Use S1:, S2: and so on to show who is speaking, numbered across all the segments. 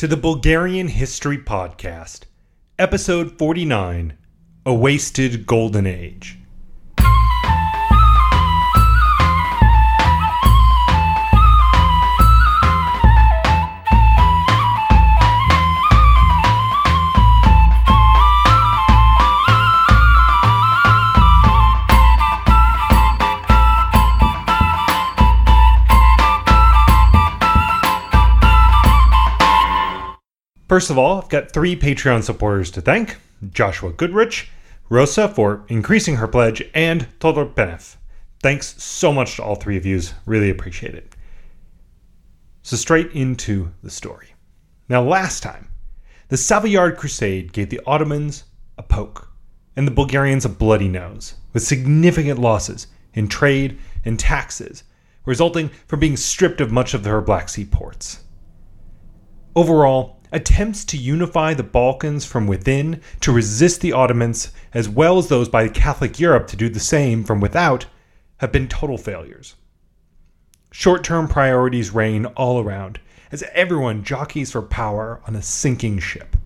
S1: to the Bulgarian History Podcast, Episode 49 A Wasted Golden Age. First of all, I've got three Patreon supporters to thank Joshua Goodrich, Rosa for increasing her pledge, and Todor Penev. Thanks so much to all three of yous. Really appreciate it. So, straight into the story. Now, last time, the Savoyard Crusade gave the Ottomans a poke and the Bulgarians a bloody nose, with significant losses in trade and taxes, resulting from being stripped of much of their Black Sea ports. Overall, attempts to unify the Balkans from within to resist the Ottomans, as well as those by Catholic Europe to do the same from without, have been total failures. Short term priorities reign all around, as everyone jockeys for power on a sinking ship.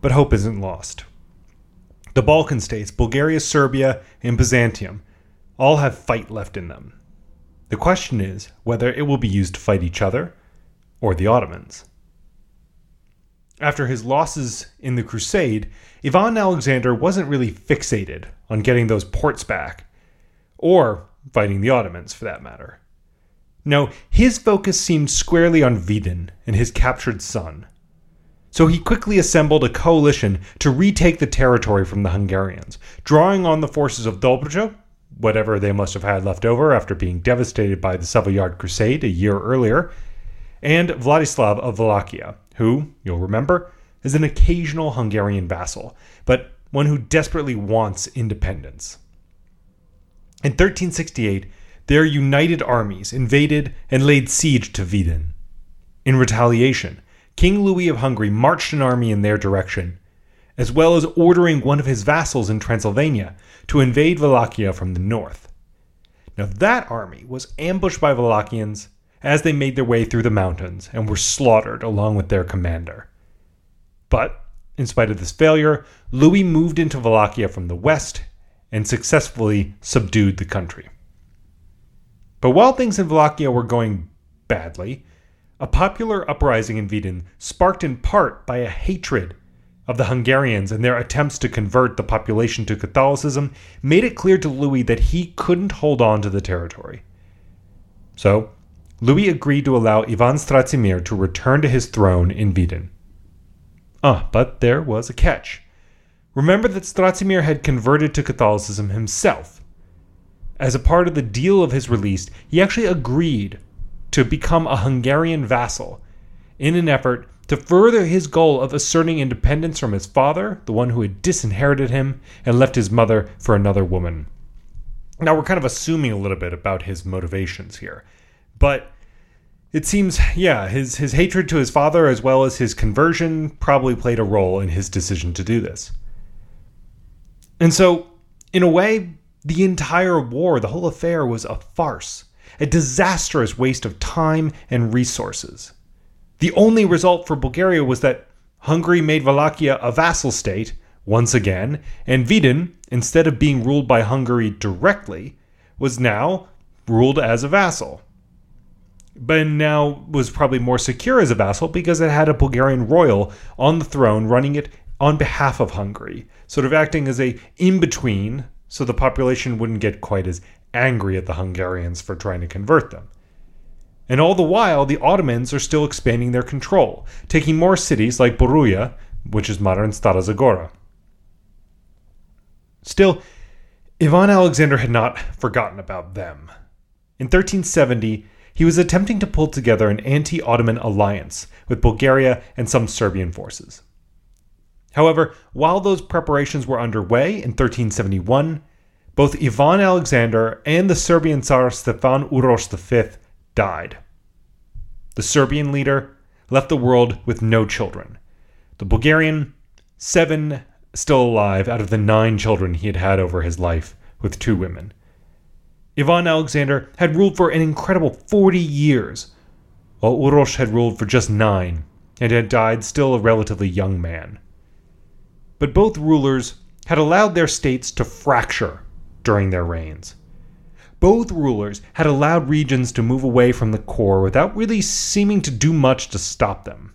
S1: But hope isn't lost. The Balkan states, Bulgaria, Serbia, and Byzantium, all have fight left in them. The question is whether it will be used to fight each other or the Ottomans. After his losses in the Crusade, Ivan Alexander wasn't really fixated on getting those ports back, or fighting the Ottomans for that matter. No, his focus seemed squarely on Vidin and his captured son. So he quickly assembled a coalition to retake the territory from the Hungarians, drawing on the forces of Dobruja, whatever they must have had left over after being devastated by the Savoyard Crusade a year earlier, and Vladislav of Wallachia, who, you'll remember, is an occasional Hungarian vassal, but one who desperately wants independence. In 1368, their united armies invaded and laid siege to Vidin. In retaliation, King Louis of Hungary marched an army in their direction, as well as ordering one of his vassals in Transylvania to invade Wallachia from the north. Now, that army was ambushed by Wallachians as they made their way through the mountains and were slaughtered along with their commander. But, in spite of this failure, Louis moved into Wallachia from the west and successfully subdued the country. But while things in Wallachia were going badly, a popular uprising in Vidin, sparked in part by a hatred of the Hungarians and their attempts to convert the population to Catholicism, made it clear to Louis that he couldn't hold on to the territory. So, Louis agreed to allow Ivan Stratsimir to return to his throne in Vidin. Ah, but there was a catch. Remember that Stratsimir had converted to Catholicism himself. As a part of the deal of his release, he actually agreed to become a Hungarian vassal in an effort to further his goal of asserting independence from his father, the one who had disinherited him and left his mother for another woman. Now, we're kind of assuming a little bit about his motivations here. But it seems, yeah, his, his hatred to his father as well as his conversion probably played a role in his decision to do this. And so, in a way, the entire war, the whole affair was a farce, a disastrous waste of time and resources. The only result for Bulgaria was that Hungary made Wallachia a vassal state once again, and Vidin, instead of being ruled by Hungary directly, was now ruled as a vassal but now was probably more secure as a vassal because it had a Bulgarian royal on the throne running it on behalf of Hungary, sort of acting as a in-between so the population wouldn't get quite as angry at the Hungarians for trying to convert them. And all the while, the Ottomans are still expanding their control, taking more cities like Boruya, which is modern Stara Zagora. Still, Ivan Alexander had not forgotten about them. In 1370, he was attempting to pull together an anti Ottoman alliance with Bulgaria and some Serbian forces. However, while those preparations were underway in 1371, both Ivan Alexander and the Serbian Tsar Stefan Uroš V died. The Serbian leader left the world with no children. The Bulgarian, seven still alive out of the nine children he had had over his life with two women. Ivan Alexander had ruled for an incredible 40 years, while Uroš had ruled for just nine, and had died still a relatively young man. But both rulers had allowed their states to fracture during their reigns. Both rulers had allowed regions to move away from the core without really seeming to do much to stop them.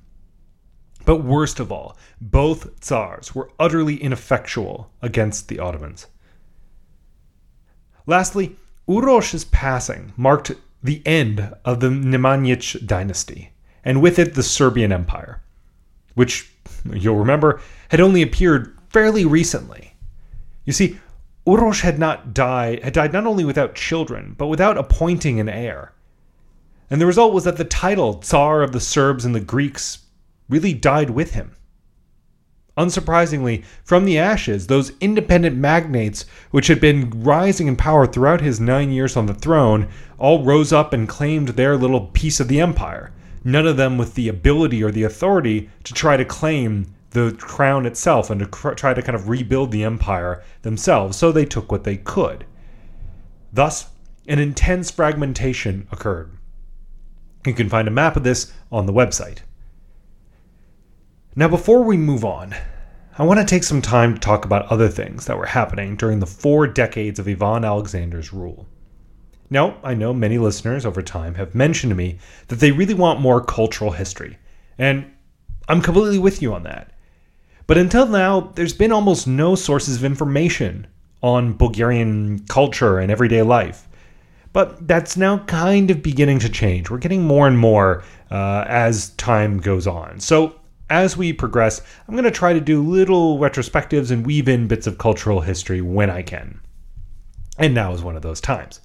S1: But worst of all, both Tsars were utterly ineffectual against the Ottomans. Lastly, Urosh's passing marked the end of the Nemanjic dynasty, and with it the Serbian Empire, which, you'll remember, had only appeared fairly recently. You see, Urosh had not died had died not only without children, but without appointing an heir. And the result was that the title Tsar of the Serbs and the Greeks really died with him. Unsurprisingly, from the ashes, those independent magnates, which had been rising in power throughout his nine years on the throne, all rose up and claimed their little piece of the empire, none of them with the ability or the authority to try to claim the crown itself and to cr- try to kind of rebuild the empire themselves, so they took what they could. Thus, an intense fragmentation occurred. You can find a map of this on the website. Now, before we move on, I want to take some time to talk about other things that were happening during the four decades of Ivan Alexander's rule. Now, I know many listeners over time have mentioned to me that they really want more cultural history, and I'm completely with you on that. But until now, there's been almost no sources of information on Bulgarian culture and everyday life. But that's now kind of beginning to change. We're getting more and more uh, as time goes on. So as we progress, I'm going to try to do little retrospectives and weave in bits of cultural history when I can. And now is one of those times.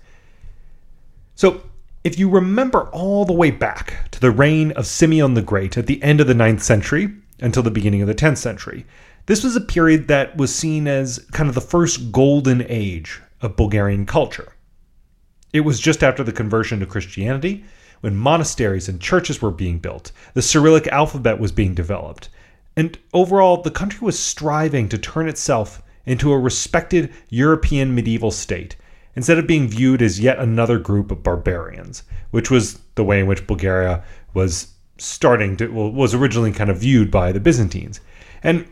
S1: So, if you remember all the way back to the reign of Simeon the Great at the end of the 9th century until the beginning of the 10th century, this was a period that was seen as kind of the first golden age of Bulgarian culture. It was just after the conversion to Christianity, when monasteries and churches were being built, the Cyrillic alphabet was being developed, and overall, the country was striving to turn itself into a respected European medieval state instead of being viewed as yet another group of barbarians, which was the way in which Bulgaria was starting to well, was originally kind of viewed by the Byzantines. And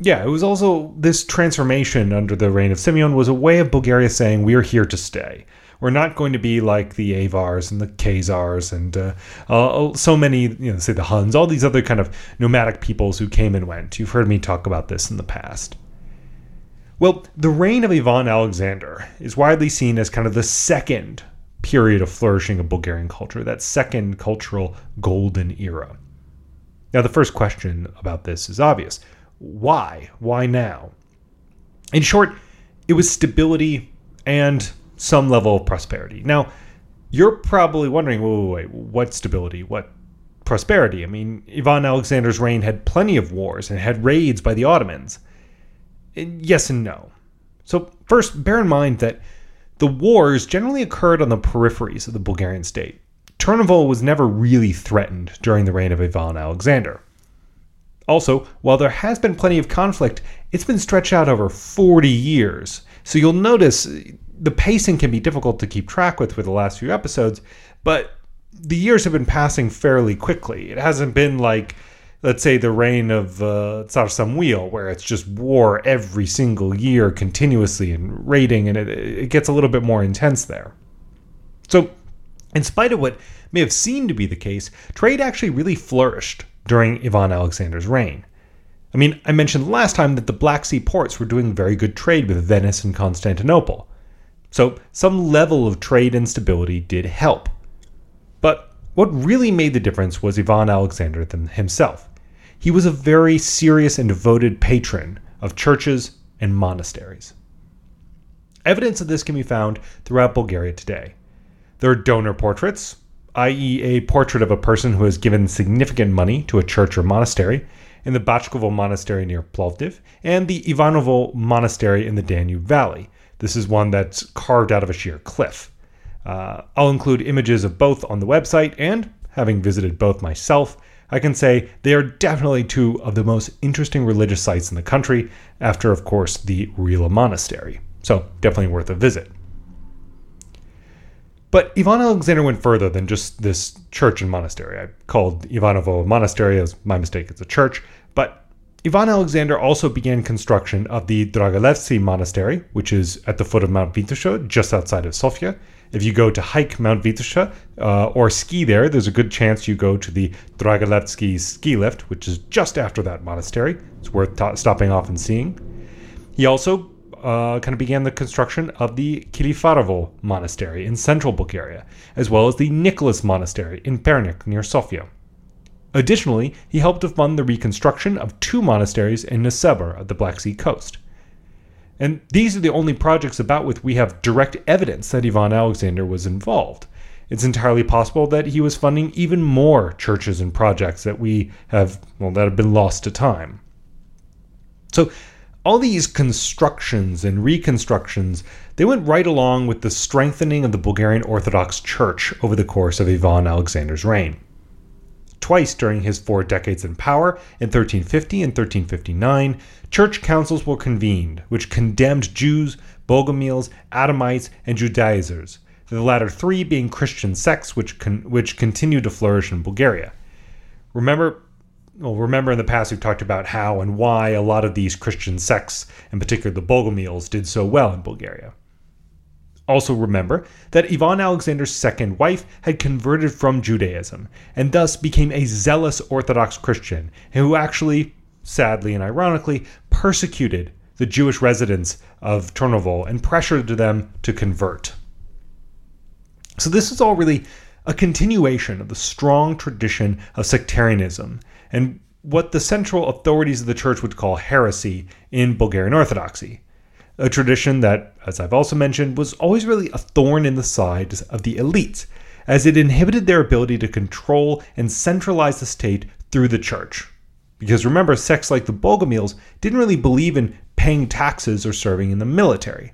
S1: yeah, it was also this transformation under the reign of Simeon was a way of Bulgaria saying we are here to stay. We're not going to be like the Avars and the Khazars and uh, uh, so many, you know, say the Huns, all these other kind of nomadic peoples who came and went. You've heard me talk about this in the past. Well, the reign of Ivan Alexander is widely seen as kind of the second period of flourishing of Bulgarian culture, that second cultural golden era. Now, the first question about this is obvious. Why? Why now? In short, it was stability and some level of prosperity. Now, you're probably wondering, wait, wait, wait, what stability? What prosperity? I mean, Ivan Alexander's reign had plenty of wars and had raids by the Ottomans. And yes and no. So, first, bear in mind that the wars generally occurred on the peripheries of the Bulgarian state. Turnovo was never really threatened during the reign of Ivan Alexander. Also, while there has been plenty of conflict, it's been stretched out over 40 years. So you'll notice the pacing can be difficult to keep track with for the last few episodes, but the years have been passing fairly quickly. It hasn't been like, let's say, the reign of uh, Tsar Samuil, where it's just war every single year continuously and raiding, and it, it gets a little bit more intense there. So, in spite of what may have seemed to be the case, trade actually really flourished during Ivan Alexander's reign. I mean, I mentioned last time that the Black Sea ports were doing very good trade with Venice and Constantinople. So some level of trade instability did help. But what really made the difference was Ivan Alexander himself. He was a very serious and devoted patron of churches and monasteries. Evidence of this can be found throughout Bulgaria today. There are donor portraits, i.e., a portrait of a person who has given significant money to a church or monastery, in the Bachkovo Monastery near Plovdiv, and the Ivanovo Monastery in the Danube Valley, this is one that's carved out of a sheer cliff. Uh, I'll include images of both on the website, and having visited both myself, I can say they are definitely two of the most interesting religious sites in the country, after, of course, the Rila Monastery. So, definitely worth a visit. But Ivan Alexander went further than just this church and monastery. I called Ivanovo a monastery as my mistake, it's a church. But Ivan Alexander also began construction of the Dragolevsky Monastery, which is at the foot of Mount Vitosha, just outside of Sofia. If you go to hike Mount Vitosha uh, or ski there, there's a good chance you go to the Dragolevsky ski lift, which is just after that monastery. It's worth t- stopping off and seeing. He also uh, kind of began the construction of the Kilifarovo Monastery in central Bulgaria, as well as the Nicholas Monastery in Pernik near Sofia. Additionally, he helped to fund the reconstruction of two monasteries in Nesebur at the Black Sea coast. And these are the only projects about which we have direct evidence that Ivan Alexander was involved. It's entirely possible that he was funding even more churches and projects that we have, well, that have been lost to time. So all these constructions and reconstructions they went right along with the strengthening of the bulgarian orthodox church over the course of ivan alexander's reign. Twice during his four decades in power in 1350 and 1359 church councils were convened which condemned jews bogomils adamites and judaizers the latter three being christian sects which, con- which continued to flourish in bulgaria. Remember well, remember in the past we've talked about how and why a lot of these Christian sects, in particular the Bogomils, did so well in Bulgaria. Also remember that Ivan Alexander's second wife had converted from Judaism and thus became a zealous Orthodox Christian who actually, sadly and ironically, persecuted the Jewish residents of Turnovo and pressured them to convert. So this is all really a continuation of the strong tradition of sectarianism and what the central authorities of the church would call heresy in Bulgarian Orthodoxy. A tradition that, as I've also mentioned, was always really a thorn in the side of the elites, as it inhibited their ability to control and centralize the state through the church. Because remember, sects like the Bogomils didn't really believe in paying taxes or serving in the military.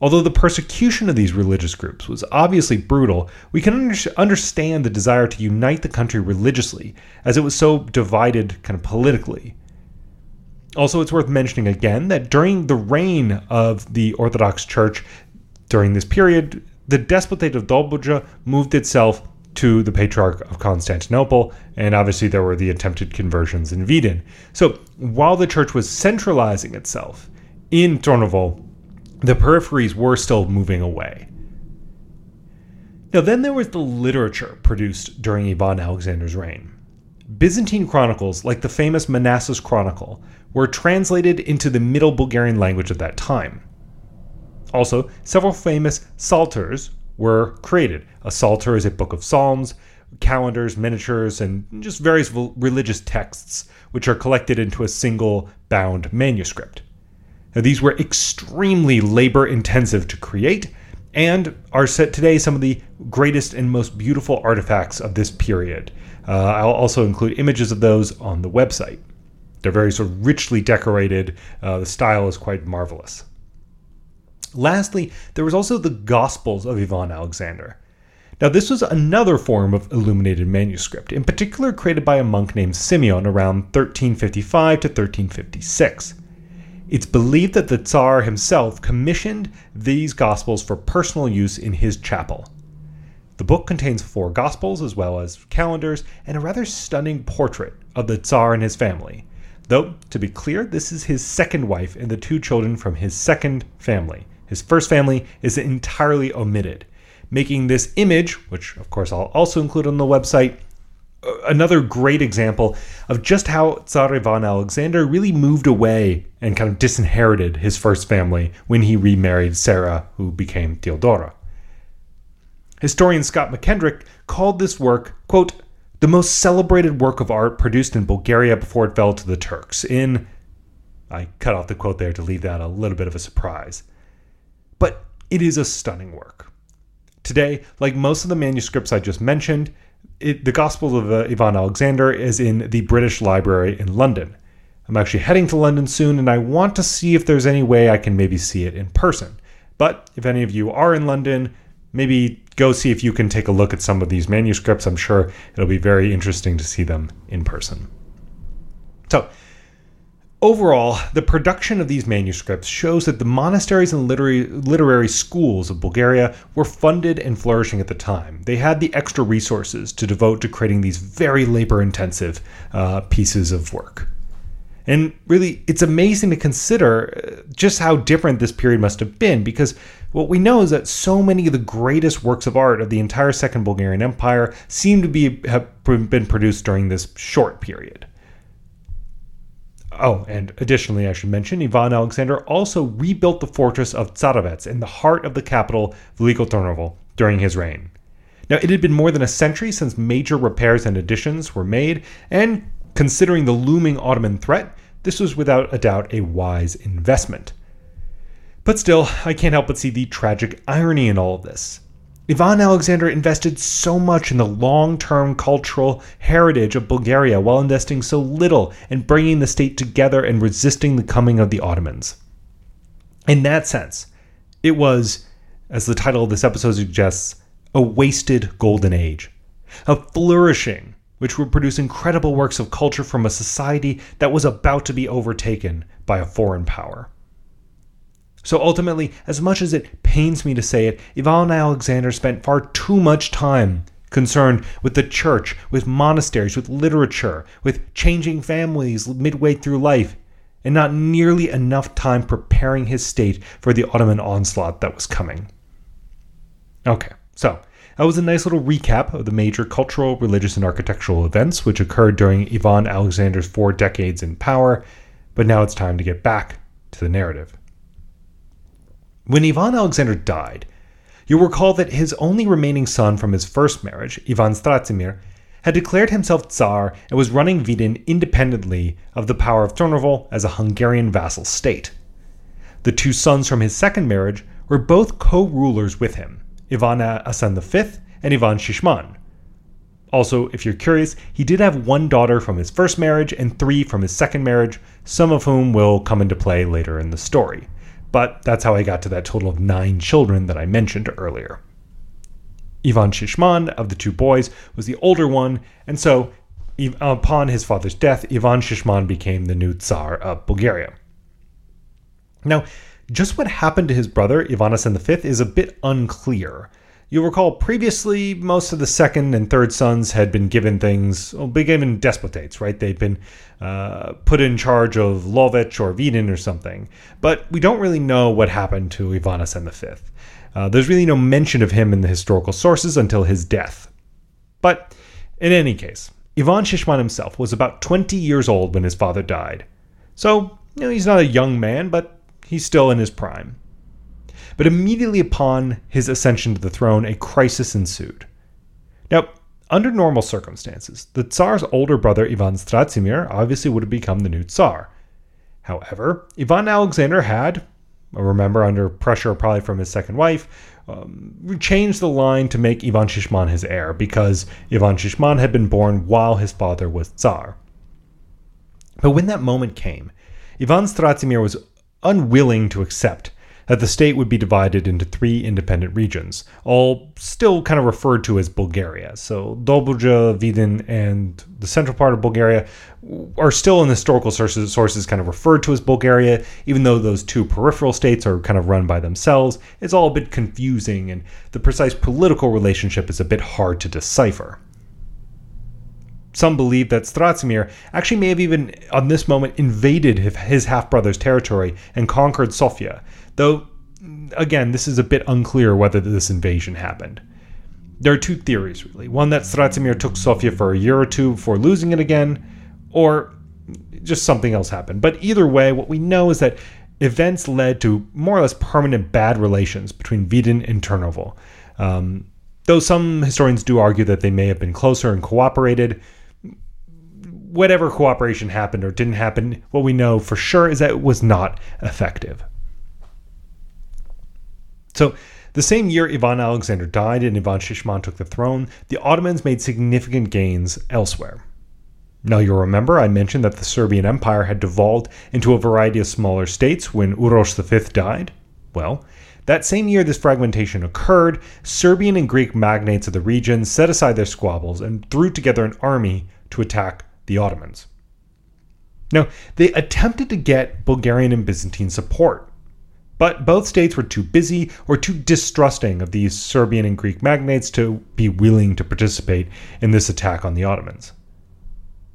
S1: Although the persecution of these religious groups was obviously brutal, we can under- understand the desire to unite the country religiously, as it was so divided kind of politically. Also, it's worth mentioning again that during the reign of the Orthodox Church, during this period, the Despotate of Dobruja moved itself to the Patriarch of Constantinople, and obviously there were the attempted conversions in Vidin. So, while the church was centralizing itself in Turnovo the peripheries were still moving away. Now, then there was the literature produced during Ivan Alexander's reign. Byzantine chronicles, like the famous Manasses Chronicle, were translated into the Middle Bulgarian language at that time. Also, several famous psalters were created. A psalter is a book of psalms, calendars, miniatures, and just various religious texts, which are collected into a single bound manuscript. Now, these were extremely labor intensive to create and are set today some of the greatest and most beautiful artifacts of this period. Uh, I'll also include images of those on the website. They're very sort of richly decorated. Uh, the style is quite marvelous. Lastly, there was also the Gospels of Ivan Alexander. Now, this was another form of illuminated manuscript, in particular created by a monk named Simeon around 1355 to 1356. It's believed that the Tsar himself commissioned these Gospels for personal use in his chapel. The book contains four Gospels as well as calendars and a rather stunning portrait of the Tsar and his family. Though, to be clear, this is his second wife and the two children from his second family. His first family is entirely omitted, making this image, which of course I'll also include on the website, another great example of just how Tsar Ivan Alexander really moved away and kind of disinherited his first family when he remarried Sarah, who became Theodora. Historian Scot McKendrick called this work, quote, the most celebrated work of art produced in Bulgaria before it fell to the Turks. In, I cut off the quote there to leave that a little bit of a surprise. But it is a stunning work. Today, like most of the manuscripts I just mentioned, it, the Gospel of uh, Ivan Alexander is in the British Library in London. I'm actually heading to London soon, and I want to see if there's any way I can maybe see it in person. But if any of you are in London, maybe go see if you can take a look at some of these manuscripts. I'm sure it'll be very interesting to see them in person. So, Overall, the production of these manuscripts shows that the monasteries and literary, literary, schools of Bulgaria were funded and flourishing at the time. They had the extra resources to devote to creating these very labor intensive uh, pieces of work. And really, it's amazing to consider uh, just how different this period must have been because what we know is that so many of the greatest works of art of the entire Second Bulgarian Empire seem to be have been produced during this short period. Oh, and additionally, I should mention, Ivan Alexander also rebuilt the fortress of Tsarevets in the heart of the capital, Veliko Tarnovo, during his reign. Now, it had been more than a century since major repairs and additions were made, and considering the looming Ottoman threat, this was without a doubt a wise investment. But still, I can't help but see the tragic irony in all of this. Ivan Alexander invested so much in the long term cultural heritage of Bulgaria while investing so little in bringing the state together and resisting the coming of the Ottomans. In that sense, it was, as the title of this episode suggests, a wasted golden age, a flourishing which would produce incredible works of culture from a society that was about to be overtaken by a foreign power. So ultimately, as much as it pains me to say it, Ivan Alexander spent far too much time concerned with the church, with monasteries, with literature, with changing families midway through life, and not nearly enough time preparing his state for the Ottoman onslaught that was coming. Okay, so that was a nice little recap of the major cultural, religious, and architectural events which occurred during Ivan Alexander's four decades in power, but now it's time to get back to the narrative. When Ivan Alexander died, you'll recall that his only remaining son from his first marriage, Ivan Stratsimir, had declared himself Tsar and was running Vidin independently of the power of Turnovo as a Hungarian vassal state. The two sons from his second marriage were both co rulers with him, Ivan Asen V and Ivan Shishman. Also, if you're curious, he did have one daughter from his first marriage and three from his second marriage, some of whom will come into play later in the story but that's how I got to that total of nine children that I mentioned earlier. Ivan Shishman, of the two boys, was the older one, and so upon his father's death, Ivan Shishman became the new Tsar of Bulgaria. Now, just what happened to his brother, Ivan Asen V, is a bit unclear. You'll recall previously, most of the second and third sons had been given things, well, been given despotates, right? They'd been uh, put in charge of Lovech or Vidin or something. But we don't really know what happened to Ivan Asen V. Uh, there's really no mention of him in the historical sources until his death. But in any case, Ivan Shishman himself was about 20 years old when his father died. So, you know, he's not a young man, but he's still in his prime. But immediately upon his ascension to the throne, a crisis ensued. Now, under normal circumstances, the Tsar's older brother Ivan Stratsimir obviously would have become the new Tsar. However, Ivan Alexander had, remember, under pressure probably from his second wife, um, changed the line to make Ivan Shishman his heir because Ivan Shishman had been born while his father was Tsar. But when that moment came, Ivan Stratsimir was unwilling to accept that the state would be divided into three independent regions, all still kind of referred to as Bulgaria. So Dobruja, Vidin, and the central part of Bulgaria are still in historical sources, sources kind of referred to as Bulgaria, even though those two peripheral states are kind of run by themselves. It's all a bit confusing, and the precise political relationship is a bit hard to decipher. Some believe that Stratsimir actually may have even, on this moment, invaded his half brother's territory and conquered Sofia, Though, again, this is a bit unclear whether this invasion happened. There are two theories, really. One that Stratsimir took Sofia for a year or two before losing it again, or just something else happened. But either way, what we know is that events led to more or less permanent bad relations between Vidin and Turnovo. Um, though some historians do argue that they may have been closer and cooperated. Whatever cooperation happened or didn't happen, what we know for sure is that it was not effective. So, the same year Ivan Alexander died and Ivan Shishman took the throne, the Ottomans made significant gains elsewhere. Now, you'll remember I mentioned that the Serbian Empire had devolved into a variety of smaller states when Uroš V died. Well, that same year this fragmentation occurred, Serbian and Greek magnates of the region set aside their squabbles and threw together an army to attack the Ottomans. Now, they attempted to get Bulgarian and Byzantine support, but both states were too busy or too distrusting of these Serbian and Greek magnates to be willing to participate in this attack on the Ottomans.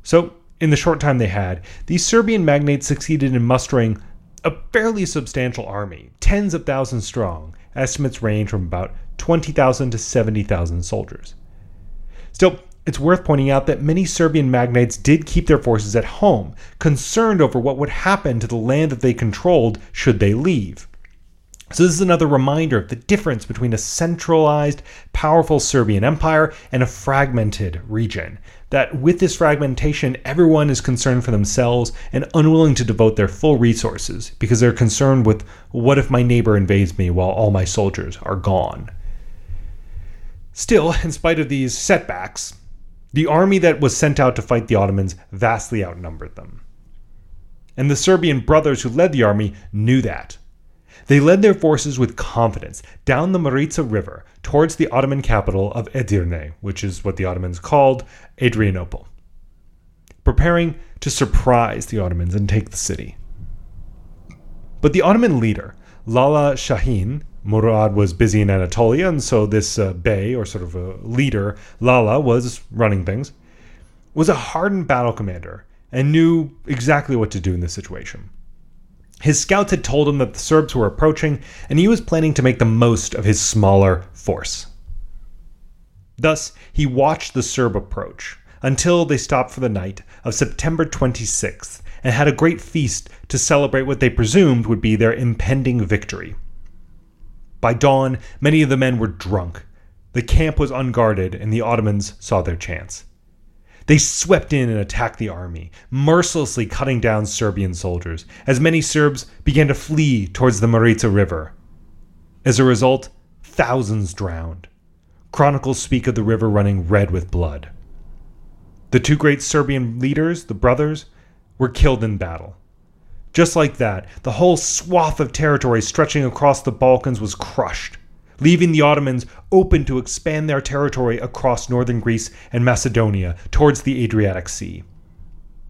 S1: So, in the short time they had, these Serbian magnates succeeded in mustering a fairly substantial army, tens of thousands strong. Estimates range from about 20,000 to 70,000 soldiers. Still, it's worth pointing out that many Serbian magnates did keep their forces at home, concerned over what would happen to the land that they controlled should they leave. So, this is another reminder of the difference between a centralized, powerful Serbian empire and a fragmented region. That with this fragmentation, everyone is concerned for themselves and unwilling to devote their full resources because they're concerned with what if my neighbor invades me while all my soldiers are gone. Still, in spite of these setbacks, the army that was sent out to fight the Ottomans vastly outnumbered them. And the Serbian brothers who led the army knew that. They led their forces with confidence down the Maritsa River towards the Ottoman capital of Edirne, which is what the Ottomans called Adrianople, preparing to surprise the Ottomans and take the city. But the Ottoman leader, Lala Shahin, Murad was busy in Anatolia, and so this uh, bey, or sort of a leader, Lala, was running things, was a hardened battle commander and knew exactly what to do in this situation. His scouts had told him that the Serbs were approaching, and he was planning to make the most of his smaller force. Thus, he watched the Serb approach until they stopped for the night of September 26th and had a great feast to celebrate what they presumed would be their impending victory. By dawn, many of the men were drunk. The camp was unguarded, and the Ottomans saw their chance. They swept in and attacked the army, mercilessly cutting down Serbian soldiers, as many Serbs began to flee towards the Maritsa River. As a result, thousands drowned. Chronicles speak of the river running red with blood. The two great Serbian leaders, the brothers, were killed in battle. Just like that, the whole swath of territory stretching across the Balkans was crushed leaving the Ottomans open to expand their territory across northern Greece and Macedonia towards the Adriatic Sea.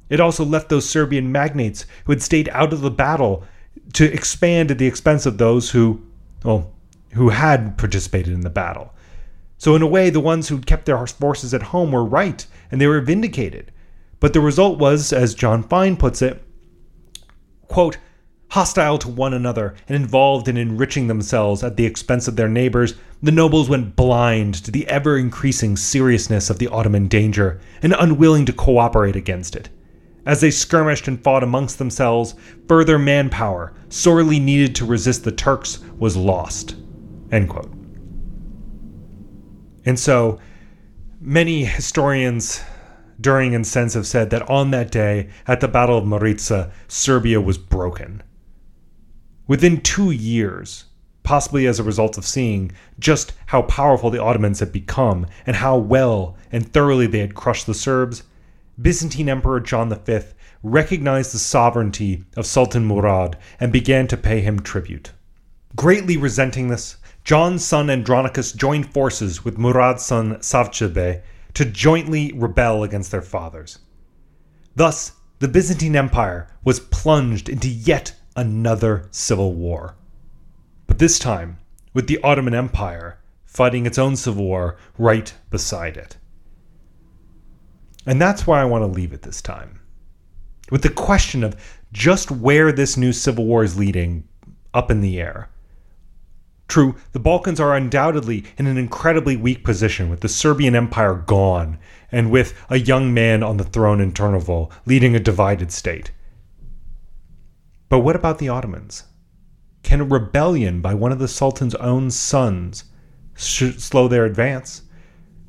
S1: It also left those Serbian magnates who had stayed out of the battle to expand at the expense of those who, well, who had participated in the battle. So, in a way, the ones who kept their forces at home were right, and they were vindicated. But the result was, as John Fine puts it, quote, Hostile to one another and involved in enriching themselves at the expense of their neighbors, the nobles went blind to the ever increasing seriousness of the Ottoman danger and unwilling to cooperate against it. As they skirmished and fought amongst themselves, further manpower, sorely needed to resist the Turks, was lost. And so, many historians during and since have said that on that day, at the Battle of Maritsa, Serbia was broken. Within two years, possibly as a result of seeing just how powerful the Ottomans had become and how well and thoroughly they had crushed the Serbs, Byzantine Emperor John V recognized the sovereignty of Sultan Murad and began to pay him tribute. Greatly resenting this, John's son Andronicus joined forces with Murad's son Savcebey to jointly rebel against their fathers. Thus, the Byzantine Empire was plunged into yet another civil war. But this time, with the Ottoman Empire fighting its own civil war right beside it. And that's why I want to leave it this time. With the question of just where this new civil war is leading up in the air. True, the Balkans are undoubtedly in an incredibly weak position with the Serbian Empire gone and with a young man on the throne in Turnovo leading a divided state. But what about the Ottomans? Can a rebellion by one of the Sultan's own sons sh- slow their advance?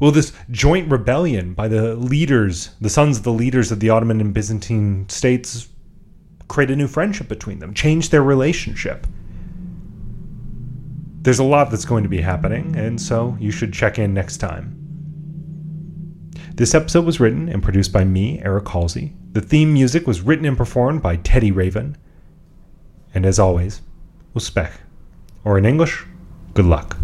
S1: Will this joint rebellion by the leaders, the sons of the leaders of the Ottoman and Byzantine states, create a new friendship between them, change their relationship? There's a lot that's going to be happening, and so you should check in next time. This episode was written and produced by me, Eric Halsey. The theme music was written and performed by Teddy Raven. And as always, uspech. Or in English, good luck.